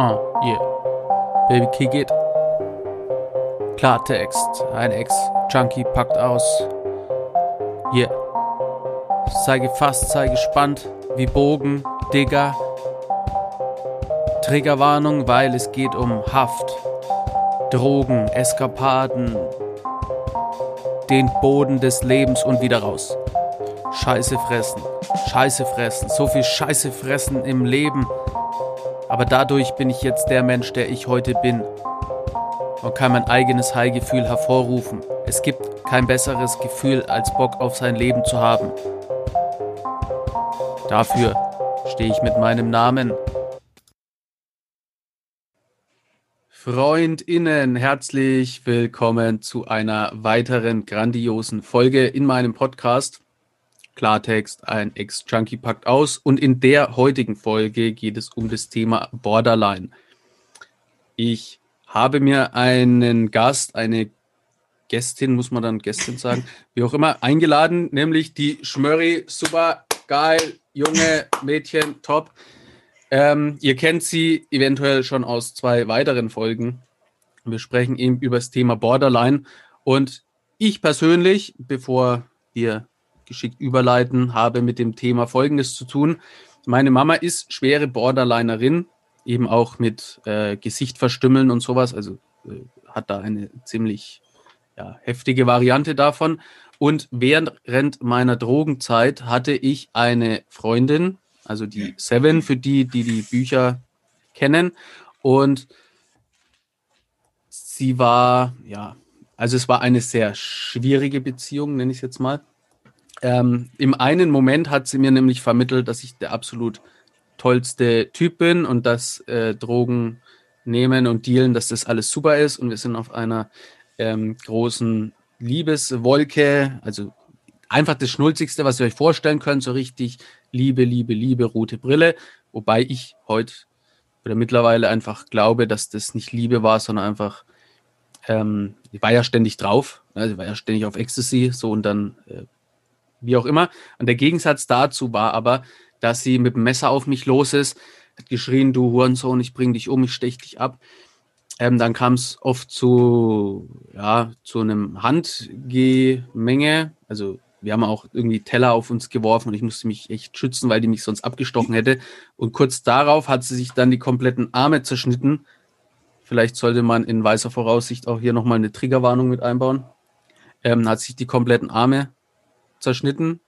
Uh, yeah. Baby, kick it. Klartext. Ein Ex-Junkie packt aus. Yeah. Sei gefasst, sei gespannt. Wie Bogen, Digger. Triggerwarnung, weil es geht um Haft. Drogen, Eskapaden. Den Boden des Lebens und wieder raus. Scheiße fressen. Scheiße fressen. So viel Scheiße fressen im Leben. Aber dadurch bin ich jetzt der Mensch, der ich heute bin. Und kann mein eigenes High-Gefühl hervorrufen. Es gibt kein besseres Gefühl, als Bock auf sein Leben zu haben. Dafür stehe ich mit meinem Namen. Freundinnen, herzlich willkommen zu einer weiteren grandiosen Folge in meinem Podcast. Klartext, ein Ex-Junkie packt aus. Und in der heutigen Folge geht es um das Thema Borderline. Ich habe mir einen Gast, eine Gästin, muss man dann Gästin sagen, wie auch immer, eingeladen, nämlich die Schmörri, super geil, junge Mädchen, top. Ähm, ihr kennt sie eventuell schon aus zwei weiteren Folgen. Wir sprechen eben über das Thema Borderline. Und ich persönlich, bevor wir geschickt überleiten, habe mit dem Thema Folgendes zu tun. Meine Mama ist schwere Borderlinerin, eben auch mit äh, Gesicht verstümmeln und sowas. Also äh, hat da eine ziemlich ja, heftige Variante davon. Und während meiner Drogenzeit hatte ich eine Freundin, also die Seven, für die, die die Bücher kennen. Und sie war, ja, also es war eine sehr schwierige Beziehung, nenne ich es jetzt mal. Ähm, Im einen Moment hat sie mir nämlich vermittelt, dass ich der absolut tollste Typ bin und dass äh, Drogen nehmen und dealen, dass das alles super ist. Und wir sind auf einer ähm, großen Liebeswolke, also einfach das Schnulzigste, was ihr euch vorstellen könnt, so richtig Liebe, Liebe, Liebe, rote Brille, wobei ich heute oder mittlerweile einfach glaube, dass das nicht Liebe war, sondern einfach, ähm, ich war ja ständig drauf, also ich war ja ständig auf Ecstasy, so und dann äh, wie auch immer. Und der Gegensatz dazu war aber, dass sie mit dem Messer auf mich los ist, hat geschrien, du Hurensohn, ich bring dich um, ich stech dich ab. Ähm, dann kam es oft zu, ja, zu einem Handgemenge. Also wir haben auch irgendwie Teller auf uns geworfen und ich musste mich echt schützen, weil die mich sonst abgestochen hätte. Und kurz darauf hat sie sich dann die kompletten Arme zerschnitten. Vielleicht sollte man in weißer Voraussicht auch hier nochmal eine Triggerwarnung mit einbauen. Ähm, hat sich die kompletten Arme zerschnitten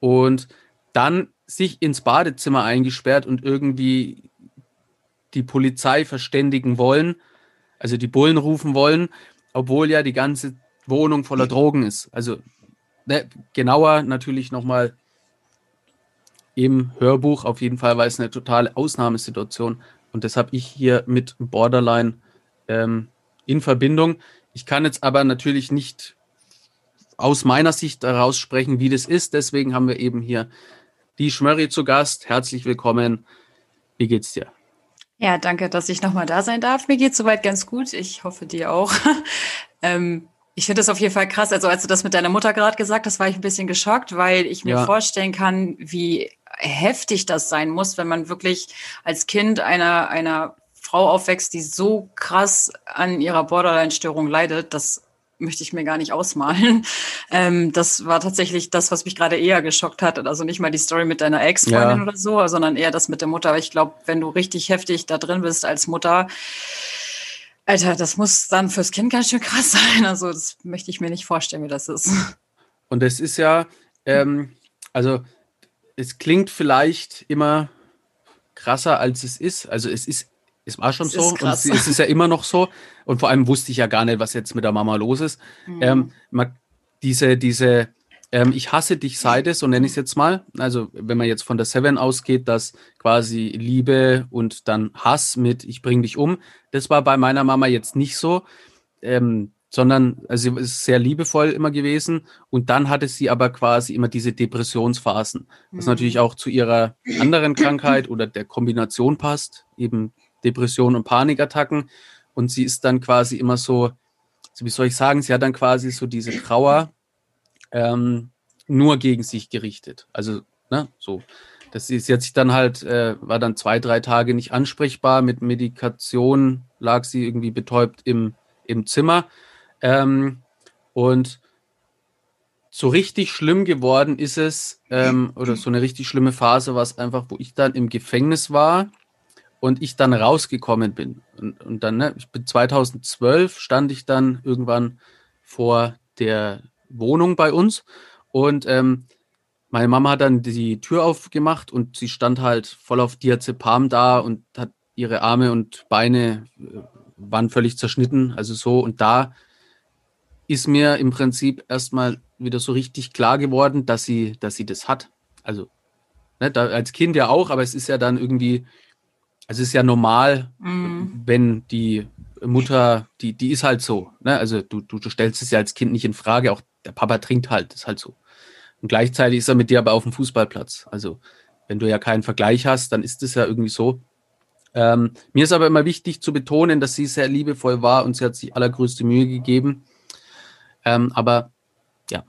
und dann sich ins Badezimmer eingesperrt und irgendwie die Polizei verständigen wollen, also die Bullen rufen wollen, obwohl ja die ganze Wohnung voller Drogen ist. Also ne, genauer natürlich nochmal im Hörbuch. Auf jeden Fall war es eine totale Ausnahmesituation und das habe ich hier mit Borderline ähm, in Verbindung. Ich kann jetzt aber natürlich nicht aus meiner Sicht daraus sprechen, wie das ist. Deswegen haben wir eben hier die Schmörri zu Gast. Herzlich willkommen. Wie geht's dir? Ja, danke, dass ich nochmal da sein darf. Mir geht's soweit ganz gut. Ich hoffe dir auch. ähm, ich finde das auf jeden Fall krass. Also als du das mit deiner Mutter gerade gesagt hast, war ich ein bisschen geschockt, weil ich mir ja. vorstellen kann, wie heftig das sein muss, wenn man wirklich als Kind einer, einer Frau aufwächst, die so krass an ihrer Borderline-Störung leidet. Das möchte ich mir gar nicht ausmalen. Ähm, das war tatsächlich das, was mich gerade eher geschockt hat. Also nicht mal die Story mit deiner Ex-Freundin ja. oder so, sondern eher das mit der Mutter. Aber ich glaube, wenn du richtig heftig da drin bist als Mutter, Alter, das muss dann fürs Kind ganz schön krass sein. Also das möchte ich mir nicht vorstellen, wie das ist. Und es ist ja, ähm, also es klingt vielleicht immer krasser, als es ist. Also es ist es war schon das so und es ist ja immer noch so. Und vor allem wusste ich ja gar nicht, was jetzt mit der Mama los ist. Mhm. Ähm, man, diese, diese, ähm, ich hasse dich Seite, so nenne ich es jetzt mal. Also, wenn man jetzt von der Seven ausgeht, dass quasi Liebe und dann Hass mit ich bring dich um, das war bei meiner Mama jetzt nicht so. Ähm, sondern also sie ist sehr liebevoll immer gewesen und dann hatte sie aber quasi immer diese Depressionsphasen, was mhm. natürlich auch zu ihrer anderen Krankheit oder der Kombination passt, eben Depressionen und Panikattacken. Und sie ist dann quasi immer so, so wie soll ich sagen, sie hat dann quasi so diese Trauer ähm, nur gegen sich gerichtet. Also, ne, so. das ist jetzt dann halt, äh, war dann zwei, drei Tage nicht ansprechbar. Mit Medikation lag sie irgendwie betäubt im, im Zimmer. Ähm, und so richtig schlimm geworden ist es, ähm, oder so eine richtig schlimme Phase war es einfach, wo ich dann im Gefängnis war und ich dann rausgekommen bin. Und, und dann, ne, ich bin 2012, stand ich dann irgendwann vor der Wohnung bei uns und ähm, meine Mama hat dann die Tür aufgemacht und sie stand halt voll auf Diazepam da und hat ihre Arme und Beine äh, waren völlig zerschnitten, also so. Und da ist mir im Prinzip erstmal wieder so richtig klar geworden, dass sie, dass sie das hat. Also ne, da, als Kind ja auch, aber es ist ja dann irgendwie, also es ist ja normal, mhm. wenn die Mutter, die, die ist halt so. Ne? Also du, du, du stellst es ja als Kind nicht in Frage, auch der Papa trinkt halt, ist halt so. Und gleichzeitig ist er mit dir aber auf dem Fußballplatz. Also wenn du ja keinen Vergleich hast, dann ist es ja irgendwie so. Ähm, mir ist aber immer wichtig zu betonen, dass sie sehr liebevoll war und sie hat sich allergrößte Mühe gegeben. Ähm, aber ja,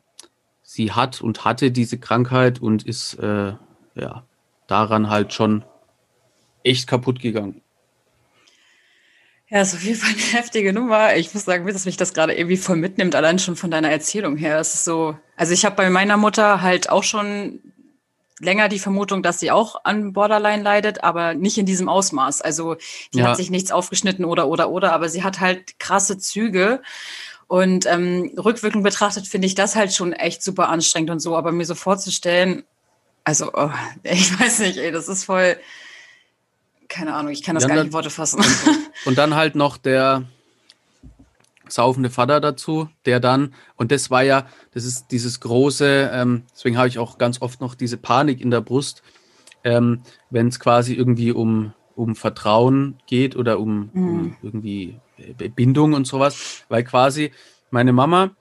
sie hat und hatte diese Krankheit und ist äh, ja daran halt schon echt kaputt gegangen. Ja, ist auf jeden Fall eine heftige Nummer. Ich muss sagen, dass mich das gerade irgendwie voll mitnimmt, allein schon von deiner Erzählung her. Es ist so, also ich habe bei meiner Mutter halt auch schon länger die Vermutung, dass sie auch an Borderline leidet, aber nicht in diesem Ausmaß. Also die ja. hat sich nichts aufgeschnitten oder oder oder, aber sie hat halt krasse Züge. Und ähm, rückwirkend betrachtet finde ich das halt schon echt super anstrengend und so. Aber mir so vorzustellen, also oh, ich weiß nicht, ey, das ist voll keine Ahnung, ich kann das ja, gar nicht in Worte fassen. Und, und, dann halt noch der saufende Vater dazu, der dann, und das war ja, das ist dieses große, ähm, deswegen habe ich auch ganz oft noch diese Panik in der Brust, ähm, wenn es quasi irgendwie um, um Vertrauen geht oder um, mhm. um irgendwie Bindung und sowas, weil quasi meine Mama,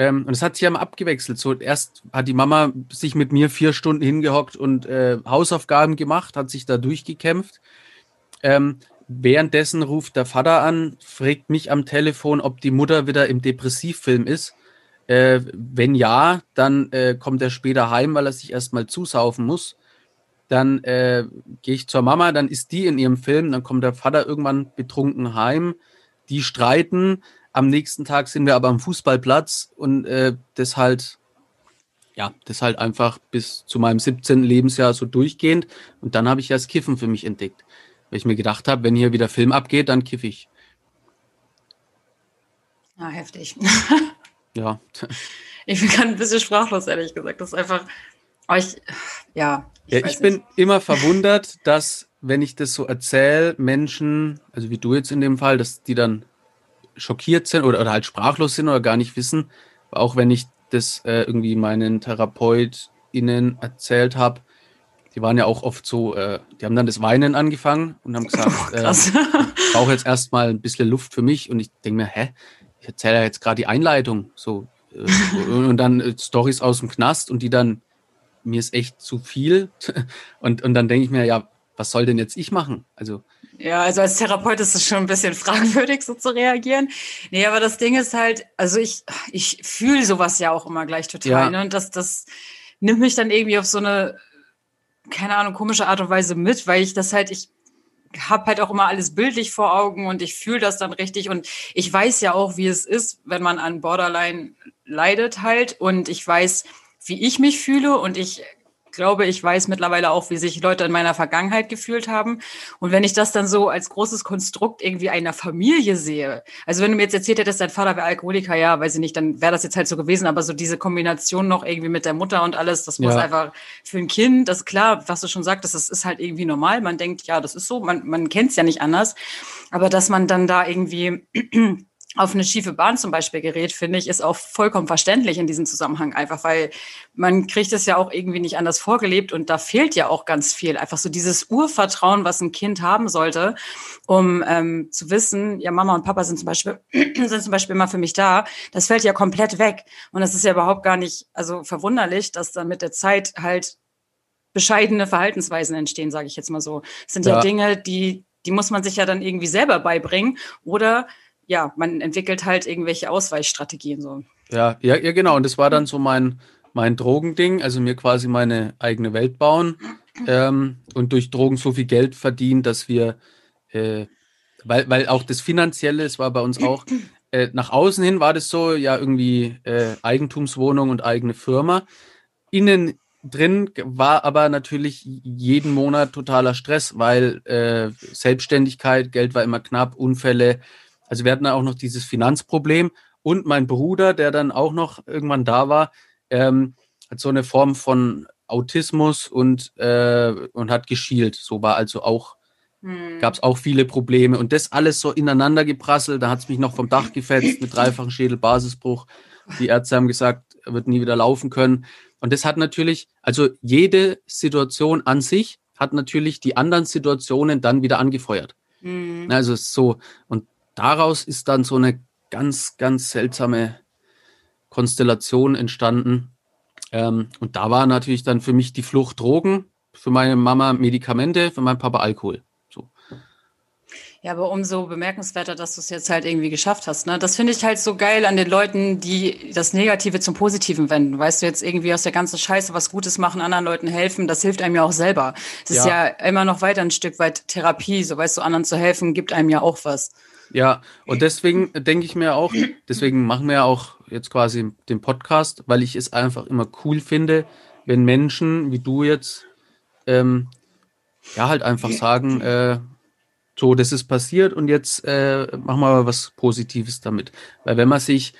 ähm, und es hat sich ja mal abgewechselt. So erst hat die Mama sich mit mir vier Stunden hingehockt und äh, Hausaufgaben gemacht, hat sich da durchgekämpft. Ähm, währenddessen ruft der Vater an, fragt mich am Telefon, ob die Mutter wieder im Depressivfilm ist. Äh, wenn ja, dann äh, kommt er später heim, weil er sich erstmal zusaufen muss. Dann äh, gehe ich zur Mama, dann ist die in ihrem Film, dann kommt der Vater irgendwann betrunken heim. Die streiten. Am nächsten Tag sind wir aber am Fußballplatz und äh, das halt, ja, das halt einfach bis zu meinem 17. Lebensjahr so durchgehend. Und dann habe ich das Kiffen für mich entdeckt. Weil ich mir gedacht habe, wenn hier wieder Film abgeht, dann kiff ich. Ah, heftig. ja. Ich bin gerade ein bisschen sprachlos, ehrlich gesagt. Das ist einfach. Oh, ich, ja. Ich, ja, ich bin immer verwundert, dass, wenn ich das so erzähle, Menschen, also wie du jetzt in dem Fall, dass die dann schockiert sind oder, oder halt sprachlos sind oder gar nicht wissen. Auch wenn ich das äh, irgendwie meinen TherapeutInnen erzählt habe, die waren ja auch oft so, äh, die haben dann das Weinen angefangen und haben gesagt, oh, äh, ich brauche jetzt erstmal ein bisschen Luft für mich. Und ich denke mir, hä, ich erzähle ja jetzt gerade die Einleitung. So, äh, und dann äh, Stories aus dem Knast und die dann, mir ist echt zu viel. und, und dann denke ich mir, ja, was soll denn jetzt ich machen? Also. Ja, also als Therapeut ist es schon ein bisschen fragwürdig, so zu reagieren. Nee, aber das Ding ist halt, also ich, ich fühle sowas ja auch immer gleich total. Ja. Ne? Und das, das nimmt mich dann irgendwie auf so eine keine Ahnung, komische Art und Weise mit, weil ich das halt, ich habe halt auch immer alles bildlich vor Augen und ich fühle das dann richtig und ich weiß ja auch, wie es ist, wenn man an Borderline leidet halt und ich weiß, wie ich mich fühle und ich glaube, ich weiß mittlerweile auch, wie sich Leute in meiner Vergangenheit gefühlt haben. Und wenn ich das dann so als großes Konstrukt irgendwie einer Familie sehe, also wenn du mir jetzt erzählt hättest, dein Vater wäre Alkoholiker, ja, weiß ich nicht, dann wäre das jetzt halt so gewesen. Aber so diese Kombination noch irgendwie mit der Mutter und alles, das muss ja. einfach für ein Kind, das ist klar, was du schon sagtest, das ist halt irgendwie normal. Man denkt, ja, das ist so, man, man kennt es ja nicht anders. Aber dass man dann da irgendwie auf eine schiefe Bahn zum Beispiel gerät, finde ich, ist auch vollkommen verständlich in diesem Zusammenhang einfach, weil man kriegt es ja auch irgendwie nicht anders vorgelebt und da fehlt ja auch ganz viel. Einfach so dieses Urvertrauen, was ein Kind haben sollte, um ähm, zu wissen, ja, Mama und Papa sind zum Beispiel, sind zum Beispiel immer für mich da. Das fällt ja komplett weg. Und das ist ja überhaupt gar nicht, also verwunderlich, dass dann mit der Zeit halt bescheidene Verhaltensweisen entstehen, sage ich jetzt mal so. Das sind ja. ja Dinge, die, die muss man sich ja dann irgendwie selber beibringen oder ja, man entwickelt halt irgendwelche Ausweichstrategien so. Ja, ja, ja, genau. Und das war dann so mein, mein Drogending, also mir quasi meine eigene Welt bauen. ähm, und durch Drogen so viel Geld verdient, dass wir, äh, weil, weil auch das Finanzielle, es war bei uns auch, äh, nach außen hin war das so, ja, irgendwie äh, Eigentumswohnung und eigene Firma. Innen drin war aber natürlich jeden Monat totaler Stress, weil äh, Selbstständigkeit, Geld war immer knapp, Unfälle. Also wir hatten auch noch dieses Finanzproblem. Und mein Bruder, der dann auch noch irgendwann da war, ähm, hat so eine Form von Autismus und, äh, und hat geschielt. So war also auch, hm. gab es auch viele Probleme. Und das alles so ineinander geprasselt. Da hat es mich noch vom Dach gefetzt mit dreifachen Schädelbasisbruch. Die Ärzte haben gesagt, er wird nie wieder laufen können. Und das hat natürlich, also jede Situation an sich hat natürlich die anderen Situationen dann wieder angefeuert. Mhm. Also so, und daraus ist dann so eine ganz, ganz seltsame Konstellation entstanden. Ähm, und da war natürlich dann für mich die Flucht Drogen, für meine Mama Medikamente, für meinen Papa Alkohol. Ja, aber umso bemerkenswerter, dass du es jetzt halt irgendwie geschafft hast. Ne? Das finde ich halt so geil an den Leuten, die das Negative zum Positiven wenden. Weißt du, jetzt irgendwie aus der ganzen Scheiße was Gutes machen, anderen Leuten helfen, das hilft einem ja auch selber. Es ja. ist ja immer noch weiter ein Stück weit Therapie. So weißt du, anderen zu helfen, gibt einem ja auch was. Ja, und deswegen denke ich mir auch, deswegen machen wir ja auch jetzt quasi den Podcast, weil ich es einfach immer cool finde, wenn Menschen wie du jetzt ähm, ja halt einfach sagen, äh, so, das ist passiert und jetzt äh, machen wir mal was Positives damit. Weil wenn man sich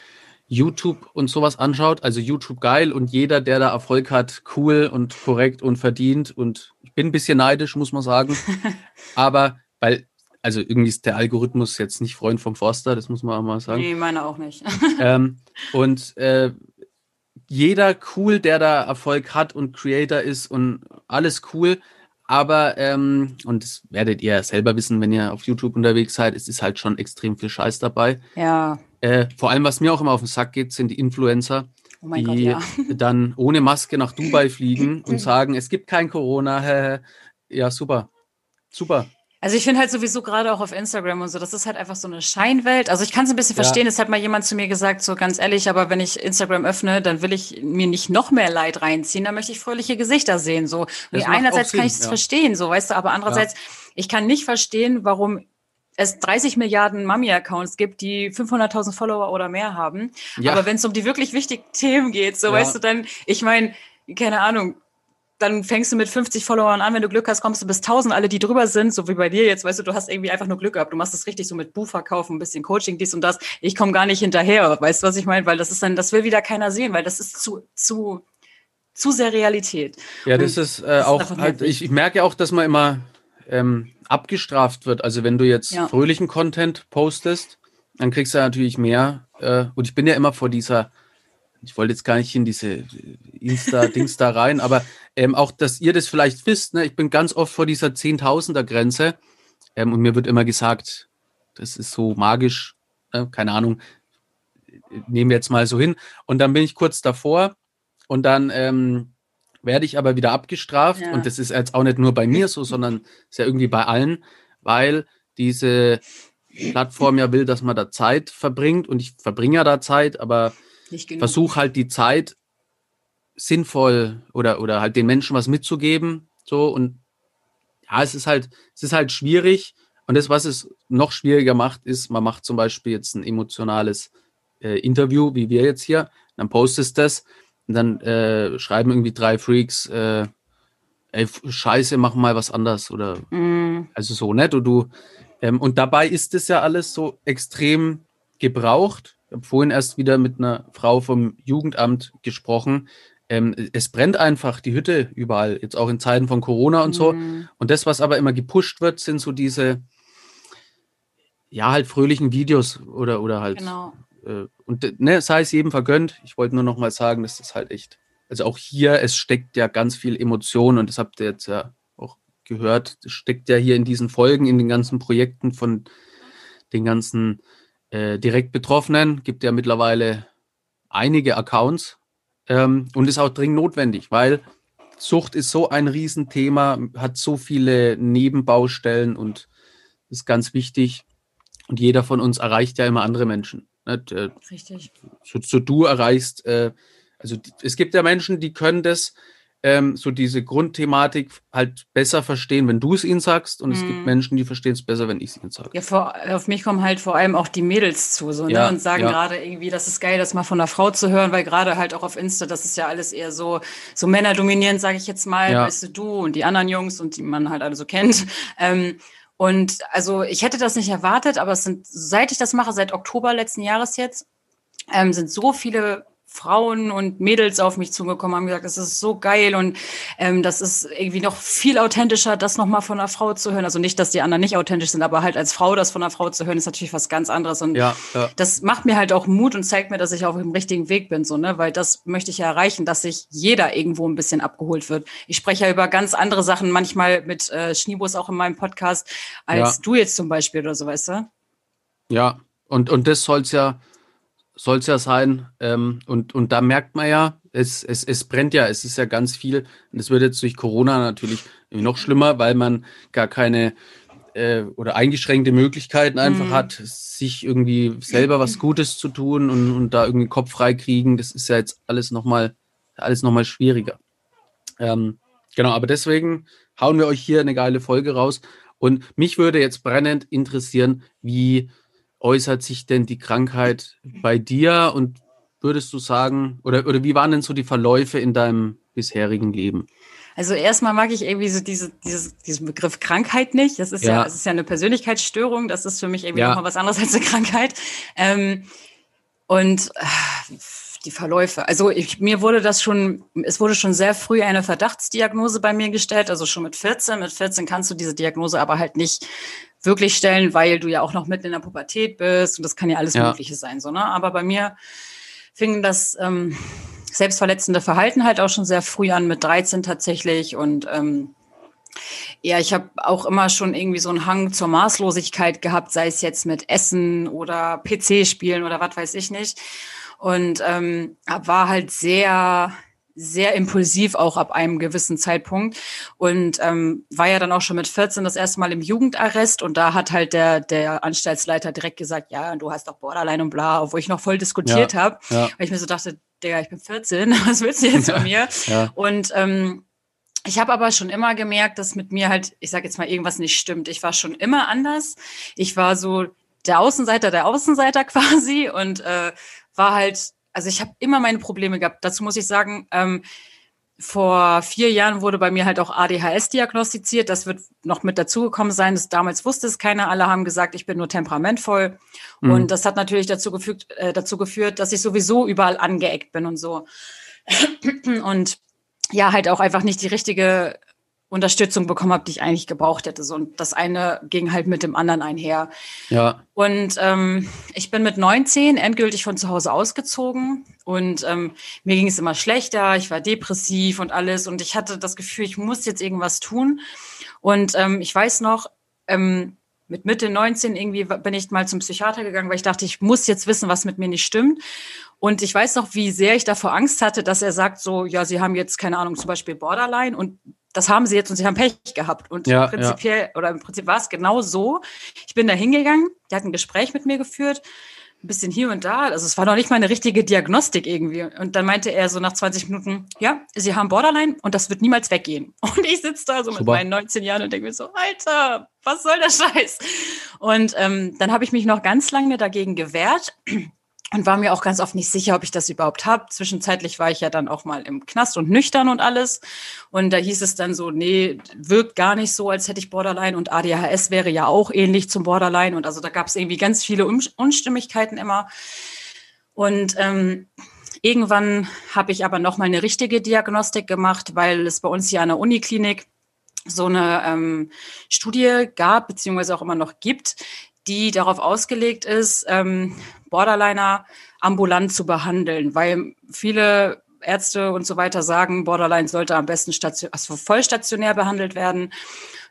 YouTube und sowas anschaut, also YouTube geil und jeder, der da Erfolg hat, cool und korrekt und verdient und ich bin ein bisschen neidisch, muss man sagen. Aber weil, also irgendwie ist der Algorithmus jetzt nicht Freund vom Forster, das muss man auch mal sagen. Nee, meine auch nicht. ähm, und äh, jeder cool, der da Erfolg hat und Creator ist und alles cool, aber, ähm, und das werdet ihr selber wissen, wenn ihr auf YouTube unterwegs seid, es ist halt schon extrem viel Scheiß dabei. Ja. Äh, vor allem, was mir auch immer auf den Sack geht, sind die Influencer, oh die Gott, ja. dann ohne Maske nach Dubai fliegen und sagen, es gibt kein Corona. ja, super. Super. Also ich finde halt sowieso gerade auch auf Instagram und so, das ist halt einfach so eine Scheinwelt. Also ich kann es ein bisschen ja. verstehen. Es hat mal jemand zu mir gesagt, so ganz ehrlich, aber wenn ich Instagram öffne, dann will ich mir nicht noch mehr Leid reinziehen. Da möchte ich fröhliche Gesichter sehen. So. Und einerseits kann ich es ja. verstehen, so weißt du, aber andererseits, ja. ich kann nicht verstehen, warum es 30 Milliarden Mami-Accounts gibt, die 500.000 Follower oder mehr haben. Aber wenn es um die wirklich wichtigen Themen geht, so weißt du, dann, ich meine, keine Ahnung, dann fängst du mit 50 Followern an, wenn du Glück hast, kommst du bis 1000, alle, die drüber sind, so wie bei dir jetzt, weißt du, du hast irgendwie einfach nur Glück gehabt. Du machst das richtig so mit Buchverkaufen, ein bisschen Coaching, dies und das. Ich komme gar nicht hinterher, weißt du, was ich meine? Weil das ist dann, das will wieder keiner sehen, weil das ist zu, zu, zu sehr Realität. Ja, das und ist, äh, das auch, ist halt, ich, ich merke auch, dass man immer ähm, abgestraft wird. Also wenn du jetzt ja. fröhlichen Content postest, dann kriegst du natürlich mehr. Äh, und ich bin ja immer vor dieser ich wollte jetzt gar nicht in diese Insta-Dings da rein, aber ähm, auch, dass ihr das vielleicht wisst, ne? ich bin ganz oft vor dieser Zehntausender-Grenze ähm, und mir wird immer gesagt, das ist so magisch, äh, keine Ahnung, nehmen wir jetzt mal so hin. Und dann bin ich kurz davor und dann ähm, werde ich aber wieder abgestraft ja. und das ist jetzt auch nicht nur bei mir so, sondern ist ja irgendwie bei allen, weil diese Plattform ja will, dass man da Zeit verbringt und ich verbringe ja da Zeit, aber versuche halt die Zeit sinnvoll oder, oder halt den Menschen was mitzugeben. So und ja, es ist halt, es ist halt schwierig. Und das, was es noch schwieriger macht, ist, man macht zum Beispiel jetzt ein emotionales äh, Interview, wie wir jetzt hier, dann postest das und dann äh, schreiben irgendwie drei Freaks, äh, ey, scheiße, mach mal was anders oder mm. also so, nett. Und du, ähm, und dabei ist es ja alles so extrem gebraucht habe vorhin erst wieder mit einer Frau vom Jugendamt gesprochen. Ähm, es brennt einfach die Hütte überall, jetzt auch in Zeiten von Corona und so. Mhm. Und das, was aber immer gepusht wird, sind so diese, ja, halt fröhlichen Videos oder, oder halt. Genau. Äh, und ne, sei es jedem vergönnt. Ich wollte nur noch mal sagen, dass das halt echt, also auch hier, es steckt ja ganz viel Emotion und das habt ihr jetzt ja auch gehört, es steckt ja hier in diesen Folgen, in den ganzen Projekten von den ganzen äh, direkt Betroffenen. Gibt ja mittlerweile einige Accounts ähm, und ist auch dringend notwendig, weil Sucht ist so ein Riesenthema, hat so viele Nebenbaustellen und ist ganz wichtig. Und jeder von uns erreicht ja immer andere Menschen. Nicht? Äh, Richtig. So, so, du erreichst, äh, also es gibt ja Menschen, die können das ähm, so diese Grundthematik halt besser verstehen, wenn du es ihnen sagst. Und mhm. es gibt mhm. Menschen, die verstehen es besser, wenn ich es ihnen sage. Ja, vor, auf mich kommen halt vor allem auch die Mädels zu so, ne? Ja, und sagen ja. gerade irgendwie, das ist geil, das mal von einer Frau zu hören, weil gerade halt auch auf Insta, das ist ja alles eher so, so männerdominierend, sage ich jetzt mal, ja. weißt du, du und die anderen Jungs und die man halt alle so kennt. Ähm, und also ich hätte das nicht erwartet, aber es sind, seit ich das mache, seit Oktober letzten Jahres jetzt, ähm, sind so viele Frauen und Mädels auf mich zugekommen, haben gesagt, das ist so geil und ähm, das ist irgendwie noch viel authentischer, das nochmal von einer Frau zu hören. Also nicht, dass die anderen nicht authentisch sind, aber halt als Frau das von einer Frau zu hören, ist natürlich was ganz anderes. Und ja, ja. das macht mir halt auch Mut und zeigt mir, dass ich auf dem richtigen Weg bin, so, ne? Weil das möchte ich ja erreichen, dass sich jeder irgendwo ein bisschen abgeholt wird. Ich spreche ja über ganz andere Sachen, manchmal mit äh, Schneebus auch in meinem Podcast, als ja. du jetzt zum Beispiel oder so, weißt du? Ja, und, und das soll's ja soll es ja sein. Ähm, und, und da merkt man ja, es, es, es brennt ja, es ist ja ganz viel. Und es wird jetzt durch Corona natürlich noch schlimmer, weil man gar keine äh, oder eingeschränkte Möglichkeiten einfach mhm. hat, sich irgendwie selber was Gutes zu tun und, und da irgendwie Kopf frei kriegen. Das ist ja jetzt alles nochmal alles noch schwieriger. Ähm, genau, aber deswegen hauen wir euch hier eine geile Folge raus. Und mich würde jetzt brennend interessieren, wie äußert sich denn die Krankheit bei dir und würdest du sagen, oder, oder wie waren denn so die Verläufe in deinem bisherigen Leben? Also erstmal mag ich irgendwie so diese, dieses, diesen Begriff Krankheit nicht. Das ist ja, ja, das ist ja eine Persönlichkeitsstörung. Das ist für mich irgendwie ja. nochmal was anderes als eine Krankheit. Ähm, und äh, die Verläufe. Also ich, mir wurde das schon, es wurde schon sehr früh eine Verdachtsdiagnose bei mir gestellt, also schon mit 14. Mit 14 kannst du diese Diagnose aber halt nicht wirklich stellen, weil du ja auch noch mitten in der Pubertät bist und das kann ja alles ja. Mögliche sein. So, ne? Aber bei mir fing das ähm, selbstverletzende Verhalten halt auch schon sehr früh an, mit 13 tatsächlich. Und ähm, ja, ich habe auch immer schon irgendwie so einen Hang zur Maßlosigkeit gehabt, sei es jetzt mit Essen oder PC-Spielen oder was weiß ich nicht. Und ähm, war halt sehr sehr impulsiv auch ab einem gewissen Zeitpunkt und ähm, war ja dann auch schon mit 14 das erste Mal im Jugendarrest und da hat halt der der Anstaltsleiter direkt gesagt, ja, du hast doch Borderline und bla, obwohl ich noch voll diskutiert ja, habe, ja. weil ich mir so dachte, Digga, ich bin 14, was willst du jetzt von mir? Und ähm, ich habe aber schon immer gemerkt, dass mit mir halt, ich sage jetzt mal, irgendwas nicht stimmt. Ich war schon immer anders. Ich war so der Außenseiter der Außenseiter quasi und äh, war halt also ich habe immer meine Probleme gehabt. Dazu muss ich sagen, ähm, vor vier Jahren wurde bei mir halt auch ADHS diagnostiziert. Das wird noch mit dazugekommen sein. Das, damals wusste es keiner. Alle haben gesagt, ich bin nur temperamentvoll. Mhm. Und das hat natürlich dazu gefügt, äh, dazu geführt, dass ich sowieso überall angeeckt bin und so. Und ja, halt auch einfach nicht die richtige Unterstützung bekommen habe, die ich eigentlich gebraucht hätte. So, und das eine ging halt mit dem anderen einher. Ja. Und ähm, ich bin mit 19 endgültig von zu Hause ausgezogen und ähm, mir ging es immer schlechter. Ich war depressiv und alles und ich hatte das Gefühl, ich muss jetzt irgendwas tun. Und ähm, ich weiß noch, ähm, mit Mitte 19 irgendwie bin ich mal zum Psychiater gegangen, weil ich dachte, ich muss jetzt wissen, was mit mir nicht stimmt. Und ich weiß noch, wie sehr ich davor Angst hatte, dass er sagt so, ja, Sie haben jetzt keine Ahnung, zum Beispiel Borderline und das haben sie jetzt und sie haben Pech gehabt. Und ja, prinzipiell, ja. oder im Prinzip war es genau so. Ich bin da hingegangen, der hat ein Gespräch mit mir geführt, ein bisschen hier und da. Also es war noch nicht mal eine richtige Diagnostik irgendwie. Und dann meinte er so nach 20 Minuten, ja, sie haben Borderline und das wird niemals weggehen. Und ich sitze da so Super. mit meinen 19 Jahren und denke mir so, Alter, was soll der Scheiß? Und ähm, dann habe ich mich noch ganz lange dagegen gewehrt und war mir auch ganz oft nicht sicher, ob ich das überhaupt habe. Zwischenzeitlich war ich ja dann auch mal im Knast und nüchtern und alles. Und da hieß es dann so, nee, wirkt gar nicht so, als hätte ich Borderline und ADHS wäre ja auch ähnlich zum Borderline. Und also da gab es irgendwie ganz viele Unstimmigkeiten immer. Und ähm, irgendwann habe ich aber noch mal eine richtige Diagnostik gemacht, weil es bei uns hier an der Uniklinik so eine ähm, Studie gab, beziehungsweise auch immer noch gibt, die darauf ausgelegt ist, ähm, Borderliner ambulant zu behandeln, weil viele Ärzte und so weiter sagen, Borderline sollte am besten station also vollstationär behandelt werden.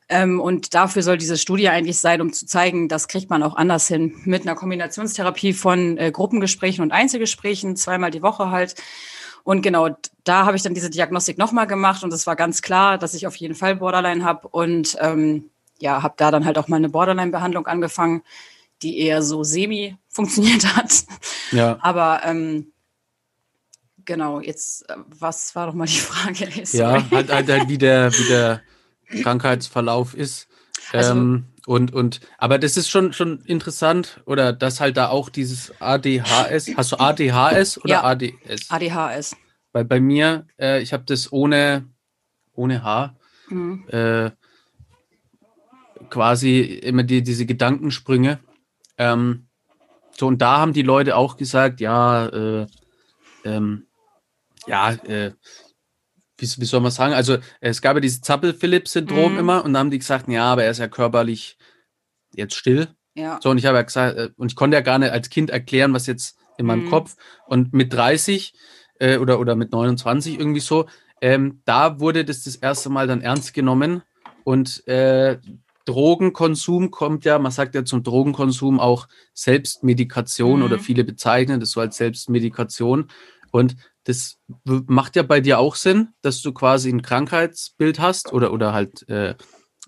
Ähm, und dafür soll diese Studie eigentlich sein, um zu zeigen, das kriegt man auch anders hin. Mit einer Kombinationstherapie von äh, Gruppengesprächen und Einzelgesprächen, zweimal die Woche halt. Und genau, da habe ich dann diese Diagnostik nochmal gemacht und es war ganz klar, dass ich auf jeden Fall Borderline habe. Und ähm, ja, habe da dann halt auch mal eine Borderline-Behandlung angefangen, die eher so semi funktioniert hat. Ja. Aber ähm, Genau, jetzt, äh, was war doch mal die Frage? ja, halt, halt, halt wie, der, wie der Krankheitsverlauf ist. Also, ähm, und, und, aber das ist schon, schon interessant, oder dass halt da auch dieses ADHS, hast du ADHS oder ja, ADS? ADHS. Weil bei mir, äh, ich habe das ohne, ohne H, mhm. äh, quasi immer die, diese Gedankensprünge. Ähm, so, und da haben die Leute auch gesagt, ja, äh, ähm, ja, äh, wie, wie, soll man sagen? Also es gab ja dieses Zappel-Philipp-Syndrom mhm. immer und dann haben die gesagt, ja, aber er ist ja körperlich jetzt still. Ja. So, und ich habe ja gesagt, äh, und ich konnte ja gar nicht als Kind erklären, was jetzt in meinem mhm. Kopf. Und mit 30 äh, oder, oder mit 29 irgendwie so, ähm, da wurde das das erste Mal dann ernst genommen. Und äh, Drogenkonsum kommt ja, man sagt ja zum Drogenkonsum auch Selbstmedikation mhm. oder viele bezeichnen das so als Selbstmedikation. Und das macht ja bei dir auch Sinn, dass du quasi ein Krankheitsbild hast oder, oder halt, äh,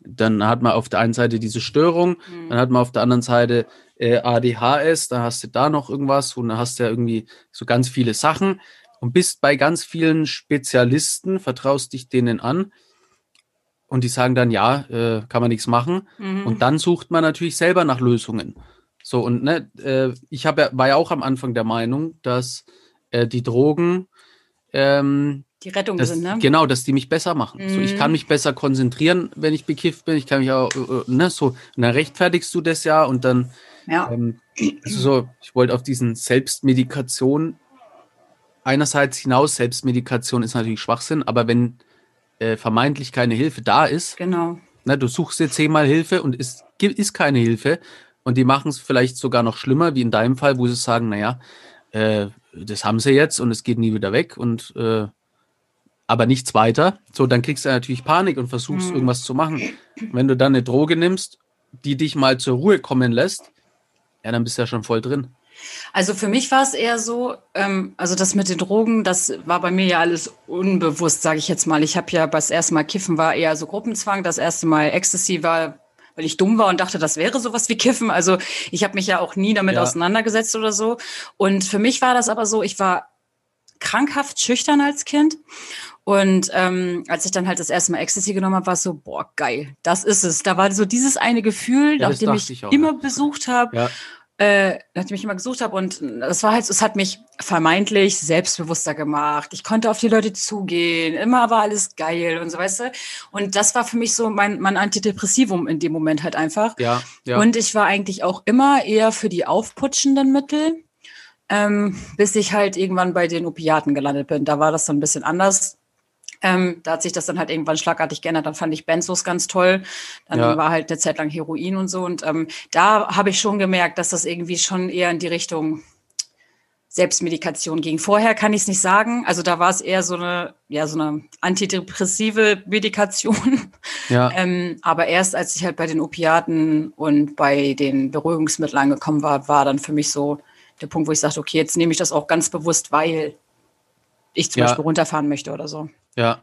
dann hat man auf der einen Seite diese Störung, mhm. dann hat man auf der anderen Seite äh, ADHS, dann hast du da noch irgendwas und dann hast du ja irgendwie so ganz viele Sachen und bist bei ganz vielen Spezialisten, vertraust dich denen an und die sagen dann, ja, äh, kann man nichts machen. Mhm. Und dann sucht man natürlich selber nach Lösungen. So, und ne, äh, ich hab war ja auch am Anfang der Meinung, dass äh, die Drogen ähm, die Rettung dass, sind, ne? Genau, dass die mich besser machen. Mhm. So, ich kann mhm. mich besser konzentrieren, wenn ich bekifft bin. Ich kann mich auch, äh, ne, so, und dann rechtfertigst du das ja und dann, ja. Ähm, also so, ich wollte auf diesen Selbstmedikation einerseits hinaus, Selbstmedikation ist natürlich Schwachsinn, aber wenn äh, vermeintlich keine Hilfe da ist, genau. Ne, du suchst dir zehnmal Hilfe und es ist keine Hilfe und die machen es vielleicht sogar noch schlimmer, wie in deinem Fall, wo sie sagen, naja, äh, das haben sie jetzt und es geht nie wieder weg und äh, aber nichts weiter. So, dann kriegst du natürlich Panik und versuchst mhm. irgendwas zu machen. Wenn du dann eine Droge nimmst, die dich mal zur Ruhe kommen lässt, ja, dann bist du ja schon voll drin. Also für mich war es eher so, ähm, also das mit den Drogen, das war bei mir ja alles unbewusst, sage ich jetzt mal. Ich habe ja das erste Mal Kiffen war eher so Gruppenzwang, das erste Mal Ecstasy war weil ich dumm war und dachte, das wäre sowas wie Kiffen. Also ich habe mich ja auch nie damit ja. auseinandergesetzt oder so. Und für mich war das aber so, ich war krankhaft schüchtern als Kind. Und ähm, als ich dann halt das erste Mal Ecstasy genommen habe, war es so, boah, geil, das ist es. Da war so dieses eine Gefühl, ja, nachdem ich, ich auch, immer ja. besucht habe. Ja äh, nachdem ich immer gesucht habe. Und das war halt, es hat mich vermeintlich selbstbewusster gemacht. Ich konnte auf die Leute zugehen. Immer war alles geil und so, weißt du. Und das war für mich so mein, mein Antidepressivum in dem Moment halt einfach. Ja, ja. Und ich war eigentlich auch immer eher für die aufputschenden Mittel. Ähm, bis ich halt irgendwann bei den Opiaten gelandet bin. Da war das dann ein bisschen anders. Ähm, da hat sich das dann halt irgendwann schlagartig geändert. Dann fand ich Benzos ganz toll. Dann ja. war halt eine Zeit lang Heroin und so. Und ähm, da habe ich schon gemerkt, dass das irgendwie schon eher in die Richtung Selbstmedikation ging. Vorher kann ich es nicht sagen. Also da war es eher so eine, ja, so eine antidepressive Medikation. Ja. ähm, aber erst als ich halt bei den Opiaten und bei den Beruhigungsmitteln angekommen war, war dann für mich so der Punkt, wo ich sagte, okay, jetzt nehme ich das auch ganz bewusst, weil ich zum ja. Beispiel runterfahren möchte oder so. Ja,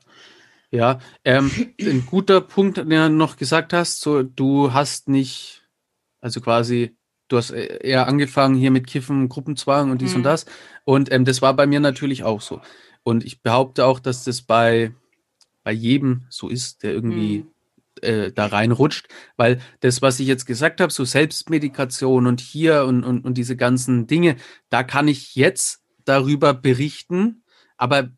ja. Ähm, ein guter Punkt, den du noch gesagt hast, so du hast nicht, also quasi, du hast e-, eher angefangen hier mit Kiffen, Gruppenzwang und dies mhm. und das. Und ähm, das war bei mir natürlich auch so. Und ich behaupte auch, dass das bei, bei jedem so ist, der irgendwie mhm. äh, da reinrutscht. Weil das, was ich jetzt gesagt habe, so Selbstmedikation und hier und, und, und diese ganzen Dinge, da kann ich jetzt darüber berichten, aber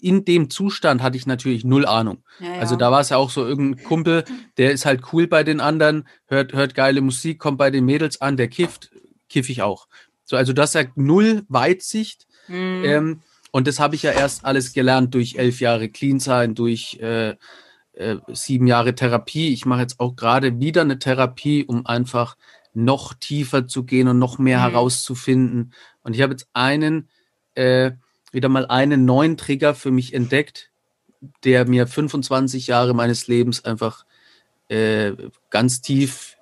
in dem Zustand hatte ich natürlich null Ahnung. Ja, ja. Also da war es ja auch so irgendein Kumpel, der ist halt cool bei den anderen, hört, hört geile Musik, kommt bei den Mädels an, der kifft, kiff ich auch. So, also das ja null Weitsicht. Mhm. Ähm, und das habe ich ja erst alles gelernt durch elf Jahre Clean sein, durch äh, äh, sieben Jahre Therapie. Ich mache jetzt auch gerade wieder eine Therapie, um einfach noch tiefer zu gehen und noch mehr mhm. herauszufinden. Und ich habe jetzt einen, äh, wieder mal einen neuen Trigger für mich entdeckt, der mir 25 Jahre meines Lebens einfach äh, ganz tief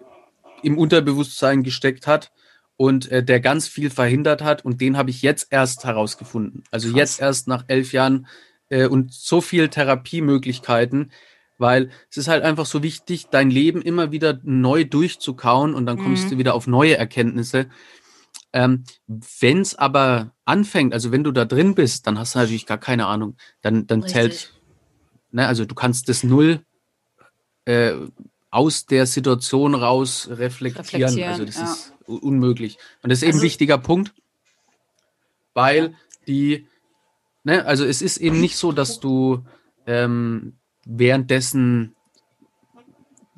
im Unterbewusstsein gesteckt hat und äh, der ganz viel verhindert hat und den habe ich jetzt erst herausgefunden. Also Krass. jetzt erst nach elf Jahren äh, und so viel Therapiemöglichkeiten, weil es ist halt einfach so wichtig, dein Leben immer wieder neu durchzukauen und dann kommst mhm. du wieder auf neue Erkenntnisse. Ähm, wenn es aber anfängt, also wenn du da drin bist, dann hast du natürlich gar keine Ahnung. Dann, dann zählt, ne, also du kannst das Null äh, aus der Situation raus reflektieren. reflektieren also das ja. ist unmöglich. Und das ist eben also, ein wichtiger Punkt, weil ja. die, ne, also es ist eben nicht so, dass du ähm, währenddessen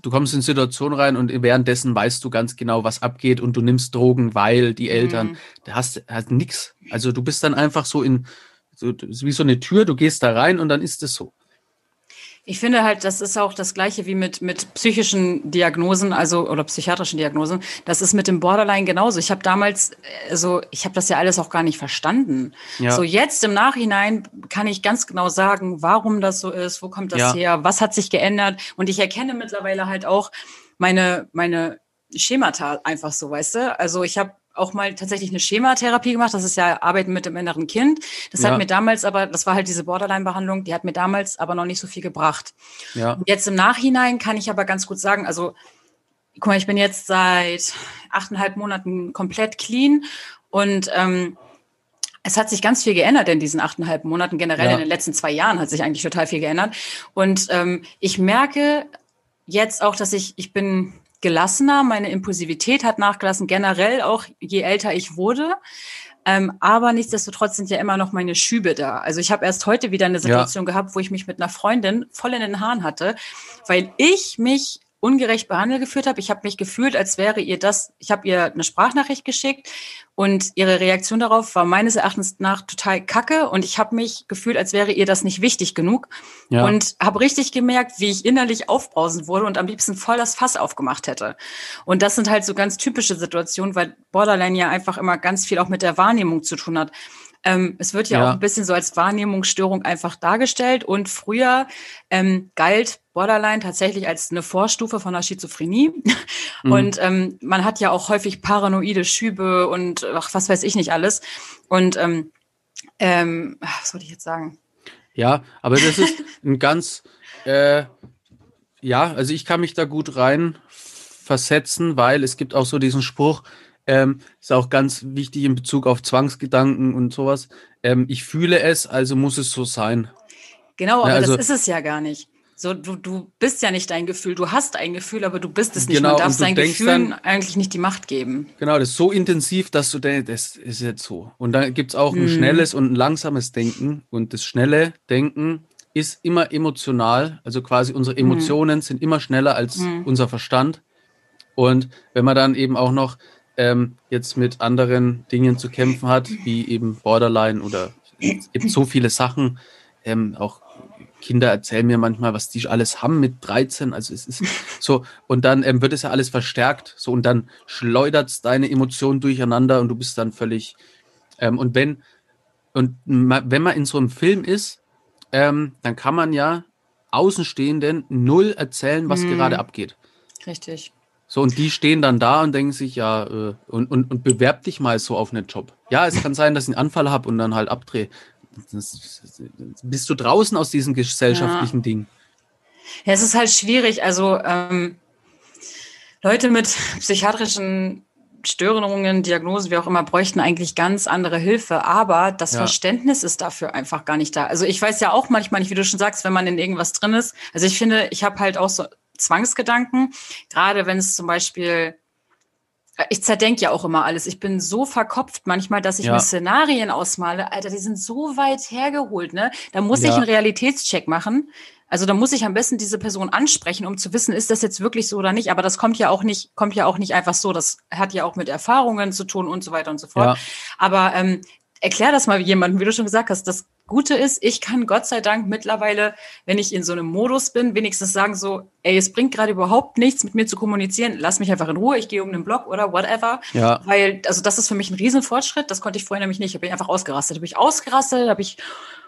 du kommst in Situationen rein und währenddessen weißt du ganz genau, was abgeht und du nimmst Drogen, weil die Eltern, mhm. da hast, hast nix. Also du bist dann einfach so in, so, wie so eine Tür, du gehst da rein und dann ist es so. Ich finde halt, das ist auch das Gleiche wie mit, mit psychischen Diagnosen, also oder psychiatrischen Diagnosen. Das ist mit dem Borderline genauso. Ich habe damals, also ich habe das ja alles auch gar nicht verstanden. Ja. So jetzt im Nachhinein kann ich ganz genau sagen, warum das so ist, wo kommt das ja. her, was hat sich geändert. Und ich erkenne mittlerweile halt auch meine, meine Schemata einfach so, weißt du? Also ich habe auch mal tatsächlich eine Schematherapie gemacht. Das ist ja Arbeiten mit dem inneren Kind. Das ja. hat mir damals aber, das war halt diese Borderline-Behandlung, die hat mir damals aber noch nicht so viel gebracht. Ja. Und jetzt im Nachhinein kann ich aber ganz gut sagen, also guck mal, ich bin jetzt seit achteinhalb Monaten komplett clean und ähm, es hat sich ganz viel geändert in diesen achteinhalb Monaten. Generell ja. in den letzten zwei Jahren hat sich eigentlich total viel geändert. Und ähm, ich merke jetzt auch, dass ich, ich bin gelassener, meine Impulsivität hat nachgelassen, generell auch je älter ich wurde. Ähm, aber nichtsdestotrotz sind ja immer noch meine Schübe da. Also ich habe erst heute wieder eine Situation ja. gehabt, wo ich mich mit einer Freundin voll in den Haaren hatte, weil ich mich ungerecht behandelt geführt habe. Ich habe mich gefühlt, als wäre ihr das, ich habe ihr eine Sprachnachricht geschickt und ihre Reaktion darauf war meines Erachtens nach total kacke und ich habe mich gefühlt, als wäre ihr das nicht wichtig genug ja. und habe richtig gemerkt, wie ich innerlich aufbrausend wurde und am liebsten voll das Fass aufgemacht hätte. Und das sind halt so ganz typische Situationen, weil Borderline ja einfach immer ganz viel auch mit der Wahrnehmung zu tun hat. Ähm, es wird ja, ja, auch ein bisschen so als Wahrnehmungsstörung einfach dargestellt und früher ähm, galt Borderline tatsächlich als eine Vorstufe von der Schizophrenie. Mhm. Und ähm, man hat ja auch häufig paranoide Schübe und ach, was weiß ich nicht alles. Und ähm, ähm, was soll ich jetzt sagen? Ja, aber das ist ein ganz, äh, ja, also ich kann mich da gut rein versetzen, weil es gibt auch so diesen Spruch, ähm, ist auch ganz wichtig in Bezug auf Zwangsgedanken und sowas. Ähm, ich fühle es, also muss es so sein. Genau, aber ja, also, das ist es ja gar nicht. So, du, du bist ja nicht dein Gefühl, du hast ein Gefühl, aber du bist es nicht. Genau, Man darf dein Gefühl eigentlich nicht die Macht geben. Genau, das ist so intensiv, dass du denkst, das ist jetzt so. Und dann gibt es auch ein hm. schnelles und ein langsames Denken. Und das schnelle Denken ist immer emotional. Also quasi unsere hm. Emotionen hm. sind immer schneller als hm. unser Verstand. Und wenn man dann eben auch noch ähm, jetzt mit anderen Dingen zu kämpfen hat, wie eben Borderline oder es gibt so viele Sachen. Ähm, auch Kinder erzählen mir manchmal, was die alles haben mit 13. Also es ist so, und dann ähm, wird es ja alles verstärkt. So, und dann schleudert es deine Emotionen durcheinander und du bist dann völlig. Ähm, und wenn, und wenn man in so einem Film ist, ähm, dann kann man ja Außenstehenden null erzählen, was hm. gerade abgeht. Richtig. So, und die stehen dann da und denken sich, ja, äh, und, und, und bewerb dich mal so auf einen Job. Ja, es kann sein, dass ich einen Anfall habe und dann halt abdrehe. Das, bist du draußen aus diesem gesellschaftlichen ja. Ding? Ja, es ist halt schwierig. Also ähm, Leute mit psychiatrischen Störungen, Diagnosen, wie auch immer, bräuchten eigentlich ganz andere Hilfe. Aber das ja. Verständnis ist dafür einfach gar nicht da. Also ich weiß ja auch manchmal nicht, wie du schon sagst, wenn man in irgendwas drin ist. Also ich finde, ich habe halt auch so Zwangsgedanken. Gerade wenn es zum Beispiel ich zerdenke ja auch immer alles. Ich bin so verkopft manchmal, dass ich ja. mir Szenarien ausmale. Alter, die sind so weit hergeholt, ne? Da muss ja. ich einen Realitätscheck machen. Also da muss ich am besten diese Person ansprechen, um zu wissen, ist das jetzt wirklich so oder nicht. Aber das kommt ja auch nicht, kommt ja auch nicht einfach so. Das hat ja auch mit Erfahrungen zu tun und so weiter und so fort. Ja. Aber ähm, erklär das mal jemandem, wie du schon gesagt hast. Das Gute ist, ich kann Gott sei Dank mittlerweile, wenn ich in so einem Modus bin, wenigstens sagen so, ey, es bringt gerade überhaupt nichts, mit mir zu kommunizieren. Lass mich einfach in Ruhe. Ich gehe um den Blog oder whatever. Ja. Weil, also das ist für mich ein Riesenfortschritt. Das konnte ich vorher nämlich nicht. Da bin ich einfach ausgerastet. Da bin ich ausgerastet, habe ich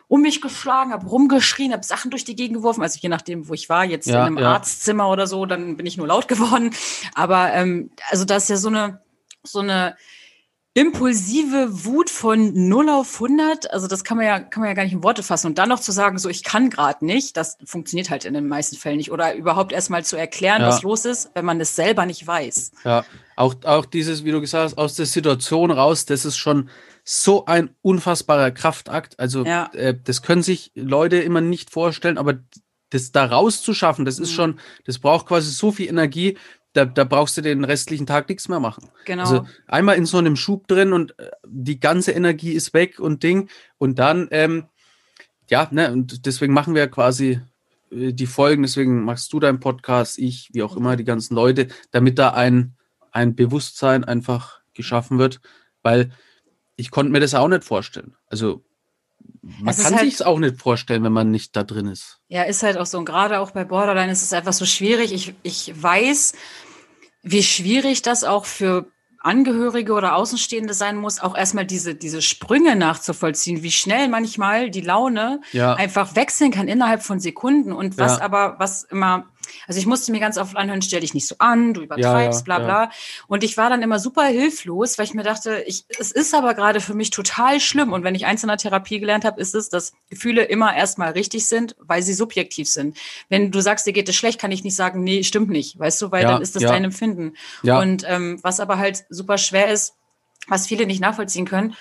um mich geschlagen, habe rumgeschrien, habe Sachen durch die Gegend geworfen. Also je nachdem, wo ich war, jetzt ja, in einem ja. Arztzimmer oder so, dann bin ich nur laut geworden. Aber ähm, also das ist ja so eine so eine impulsive Wut von 0 auf 100, also das kann man ja, kann man ja gar nicht in Worte fassen. Und dann noch zu sagen, so ich kann gerade nicht, das funktioniert halt in den meisten Fällen nicht. Oder überhaupt erstmal zu erklären, ja. was los ist, wenn man es selber nicht weiß. Ja, auch, auch dieses, wie du gesagt hast, aus der Situation raus, das ist schon so ein unfassbarer Kraftakt. Also ja. äh, das können sich Leute immer nicht vorstellen, aber das da rauszuschaffen, das ist mhm. schon, das braucht quasi so viel Energie, da, da brauchst du den restlichen Tag nichts mehr machen. Genau. Also einmal in so einem Schub drin und äh, die ganze Energie ist weg und Ding. Und dann, ähm, ja, ne, und deswegen machen wir quasi äh, die Folgen, deswegen machst du deinen Podcast, ich, wie auch immer, die ganzen Leute, damit da ein, ein Bewusstsein einfach geschaffen wird, weil ich konnte mir das auch nicht vorstellen. Also man kann halt, sich es auch nicht vorstellen, wenn man nicht da drin ist. Ja, ist halt auch so. Und gerade auch bei Borderline ist es einfach so schwierig. Ich, ich weiß, wie schwierig das auch für Angehörige oder Außenstehende sein muss, auch erstmal diese, diese Sprünge nachzuvollziehen, wie schnell manchmal die Laune ja. einfach wechseln kann innerhalb von Sekunden. Und was ja. aber, was immer also ich musste mir ganz oft anhören, stell dich nicht so an, du übertreibst, ja, ja, bla bla. Ja. Und ich war dann immer super hilflos, weil ich mir dachte, ich, es ist aber gerade für mich total schlimm. Und wenn ich eins in der Therapie gelernt habe, ist es, dass Gefühle immer erstmal richtig sind, weil sie subjektiv sind. Wenn du sagst, dir geht es schlecht, kann ich nicht sagen, nee, stimmt nicht, weißt du, weil dann ist das dein Empfinden. Und ähm, was aber halt super schwer ist, was viele nicht nachvollziehen können,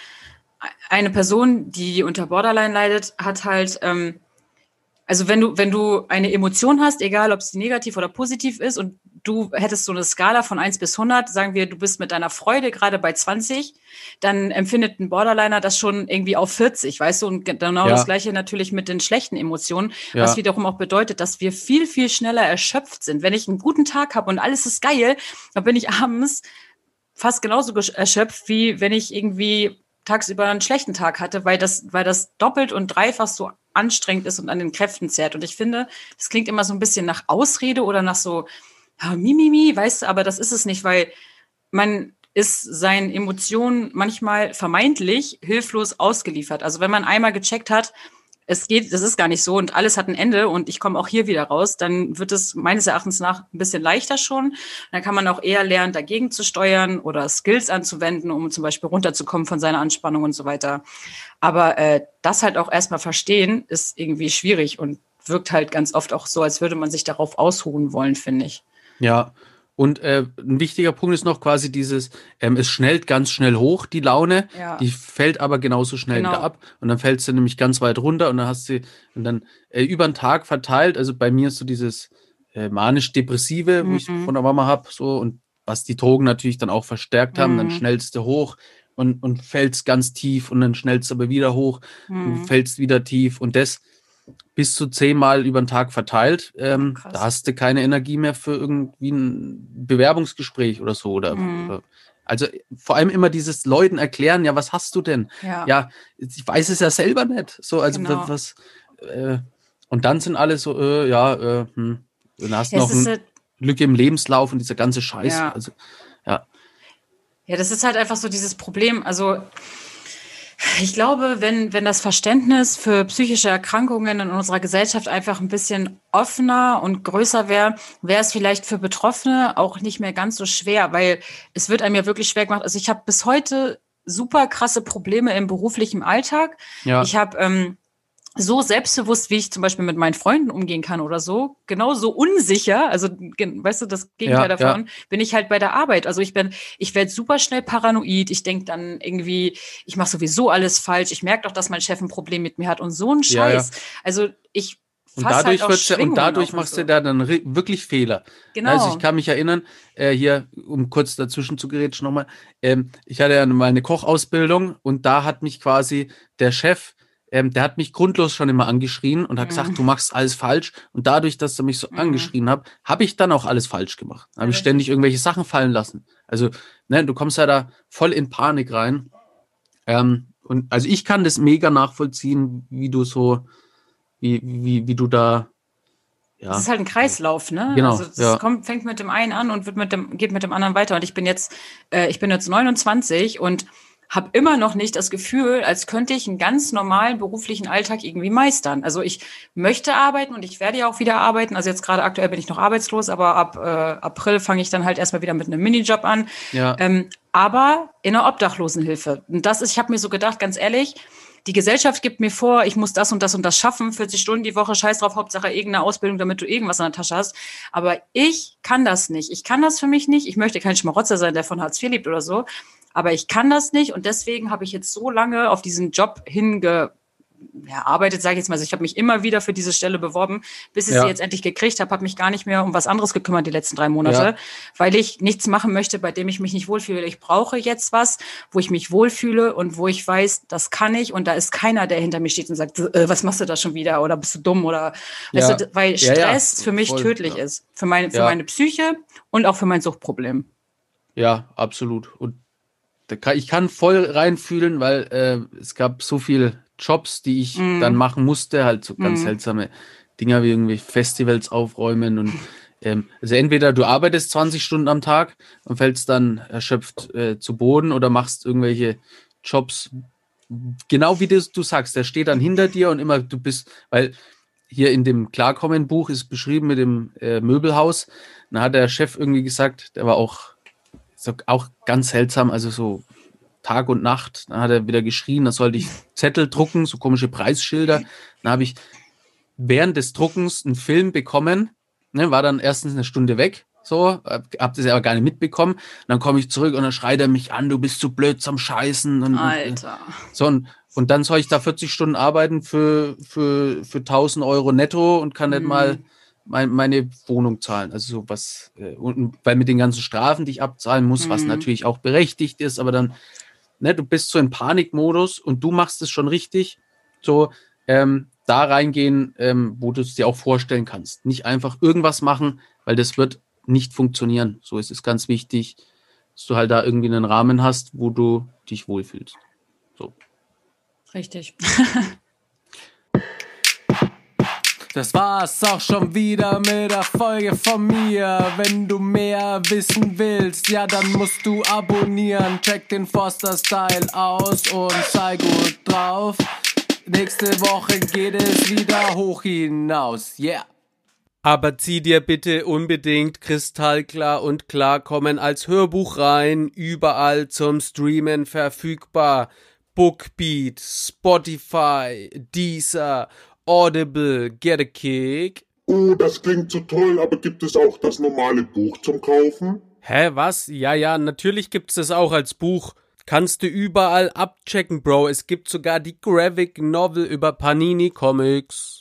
eine Person, die unter Borderline leidet, hat halt ähm, also wenn du, wenn du eine Emotion hast, egal ob sie negativ oder positiv ist und du hättest so eine Skala von 1 bis 100, sagen wir, du bist mit deiner Freude gerade bei 20, dann empfindet ein Borderliner das schon irgendwie auf 40, weißt du? Und genau ja. das gleiche natürlich mit den schlechten Emotionen, ja. was wiederum auch bedeutet, dass wir viel, viel schneller erschöpft sind. Wenn ich einen guten Tag habe und alles ist geil, dann bin ich abends fast genauso erschöpft, wie wenn ich irgendwie tagsüber einen schlechten Tag hatte, weil das, weil das doppelt und dreifach so anstrengend ist und an den Kräften zerrt. Und ich finde, das klingt immer so ein bisschen nach Ausrede oder nach so ja, Mimimi, weißt du, aber das ist es nicht, weil man ist seinen Emotionen manchmal vermeintlich hilflos ausgeliefert. Also wenn man einmal gecheckt hat, es geht, das ist gar nicht so und alles hat ein Ende und ich komme auch hier wieder raus, dann wird es meines Erachtens nach ein bisschen leichter schon. Dann kann man auch eher lernen, dagegen zu steuern oder Skills anzuwenden, um zum Beispiel runterzukommen von seiner Anspannung und so weiter. Aber äh, das halt auch erstmal verstehen, ist irgendwie schwierig und wirkt halt ganz oft auch so, als würde man sich darauf ausruhen wollen, finde ich. Ja, und äh, ein wichtiger Punkt ist noch quasi dieses, ähm, es schnellt ganz schnell hoch, die Laune, ja. die fällt aber genauso schnell genau. wieder ab und dann fällt sie nämlich ganz weit runter und dann hast du und dann äh, über den Tag verteilt, also bei mir ist so dieses äh, manisch-depressive, mhm. wo ich mhm. von der Mama habe, so und was die Drogen natürlich dann auch verstärkt haben, mhm. dann schnellst du hoch und, und fällst ganz tief und dann schnellst du aber wieder hoch mhm. und fällst wieder tief und das bis zu zehnmal über den Tag verteilt. Ähm, da hast du keine Energie mehr für irgendwie ein Bewerbungsgespräch oder so. Oder, mhm. oder, also vor allem immer dieses Leuten erklären, ja, was hast du denn? Ja, ja ich weiß es ja selber nicht. So, also genau. was. Äh, und dann sind alle so, äh, ja, äh, hm. dann hast du noch eine Lücke im Lebenslauf und dieser ganze Scheiß. Ja. Also, ja. Ja, das ist halt einfach so dieses Problem. Also ich glaube, wenn, wenn das Verständnis für psychische Erkrankungen in unserer Gesellschaft einfach ein bisschen offener und größer wäre, wäre es vielleicht für Betroffene auch nicht mehr ganz so schwer, weil es wird einem ja wirklich schwer gemacht. Also ich habe bis heute super krasse Probleme im beruflichen Alltag. Ja. Ich habe ähm, so selbstbewusst, wie ich zum Beispiel mit meinen Freunden umgehen kann oder so, genauso unsicher, also weißt du, das Gegenteil ja, davon, ja. bin ich halt bei der Arbeit. Also ich bin, ich werde super schnell paranoid, ich denke dann irgendwie, ich mache sowieso alles falsch, ich merke doch, dass mein Chef ein Problem mit mir hat und so ein Scheiß. Ja, also ich und dadurch, halt und dadurch machst du da dann wirklich Fehler. Genau. Also ich kann mich erinnern, äh, hier, um kurz dazwischen zu gerätschen nochmal, ähm, ich hatte ja mal eine Kochausbildung und da hat mich quasi der Chef ähm, der hat mich grundlos schon immer angeschrien und hat mhm. gesagt, du machst alles falsch. Und dadurch, dass er mich so mhm. angeschrien hat, habe ich dann auch alles falsch gemacht. Habe ich ständig irgendwelche Sachen fallen lassen. Also, ne, du kommst ja da voll in Panik rein. Ähm, und also ich kann das mega nachvollziehen, wie du so, wie, wie, wie du da. Ja. Das ist halt ein Kreislauf, ne? Genau. Also das ja. kommt, fängt mit dem einen an und wird mit dem, geht mit dem anderen weiter. Und ich bin jetzt, äh, ich bin jetzt 29 und habe immer noch nicht das Gefühl, als könnte ich einen ganz normalen beruflichen Alltag irgendwie meistern. Also ich möchte arbeiten und ich werde ja auch wieder arbeiten. Also jetzt gerade aktuell bin ich noch arbeitslos, aber ab äh, April fange ich dann halt erstmal wieder mit einem Minijob an. Ja. Ähm, aber in einer Obdachlosenhilfe. Und das ist, ich habe mir so gedacht, ganz ehrlich, die Gesellschaft gibt mir vor, ich muss das und das und das schaffen, 40 Stunden die Woche, scheiß drauf, Hauptsache irgendeine Ausbildung, damit du irgendwas in der Tasche hast. Aber ich kann das nicht. Ich kann das für mich nicht. Ich möchte kein Schmarotzer sein, der von Hartz IV lebt oder so. Aber ich kann das nicht und deswegen habe ich jetzt so lange auf diesen Job hinge ja, arbeitet, sage ich jetzt mal. Also ich habe mich immer wieder für diese Stelle beworben, bis ich ja. sie jetzt endlich gekriegt habe, habe mich gar nicht mehr um was anderes gekümmert die letzten drei Monate, ja. weil ich nichts machen möchte, bei dem ich mich nicht wohlfühle. Ich brauche jetzt was, wo ich mich wohlfühle und wo ich weiß, das kann ich und da ist keiner, der hinter mir steht und sagt, äh, was machst du da schon wieder oder bist du dumm oder ja. weißt du, weil Stress für mich Voll, tödlich ist, für meine, für meine Psyche und auch für mein Suchtproblem. Ja, absolut. Und ich kann voll reinfühlen, weil äh, es gab so viel Jobs, die ich mm. dann machen musste, halt so ganz mm. seltsame Dinger wie irgendwie Festivals aufräumen und ähm, also entweder du arbeitest 20 Stunden am Tag und fällst dann erschöpft äh, zu Boden oder machst irgendwelche Jobs, genau wie du, du sagst, der steht dann hinter dir und immer du bist, weil hier in dem Klarkommen-Buch ist beschrieben mit dem äh, Möbelhaus, da hat der Chef irgendwie gesagt, der war auch, so, auch ganz seltsam, also so Tag und Nacht. Dann hat er wieder geschrien, da sollte ich Zettel drucken, so komische Preisschilder. Dann habe ich während des Druckens einen Film bekommen, ne, war dann erstens eine Stunde weg, so, hab das aber gar nicht mitbekommen. Dann komme ich zurück und dann schreit er mich an, du bist zu blöd zum Scheißen. Und, Alter. so, und, und dann soll ich da 40 Stunden arbeiten für, für, für 1000 Euro netto und kann nicht mhm. mal mein, meine Wohnung zahlen. Also so was, äh, und, weil mit den ganzen Strafen, die ich abzahlen muss, mhm. was natürlich auch berechtigt ist, aber dann ne, du bist so im Panikmodus und du machst es schon richtig, so ähm, da reingehen, ähm, wo du es dir auch vorstellen kannst. Nicht einfach irgendwas machen, weil das wird nicht funktionieren. So ist es ganz wichtig, dass du halt da irgendwie einen Rahmen hast, wo du dich wohlfühlst. So. Richtig. Das war's auch schon wieder mit der Folge von mir. Wenn du mehr wissen willst, ja, dann musst du abonnieren. Check den Foster Style aus und sei gut drauf. Nächste Woche geht es wieder hoch hinaus. Yeah. Aber zieh dir bitte unbedingt kristallklar und klarkommen als Hörbuch rein, überall zum Streamen verfügbar. Bookbeat, Spotify, Deezer Audible, Get a Kick. Oh, das klingt so toll, aber gibt es auch das normale Buch zum Kaufen? Hä, was? Ja, ja, natürlich gibt's das auch als Buch. Kannst du überall abchecken, Bro. Es gibt sogar die Graphic Novel über Panini Comics.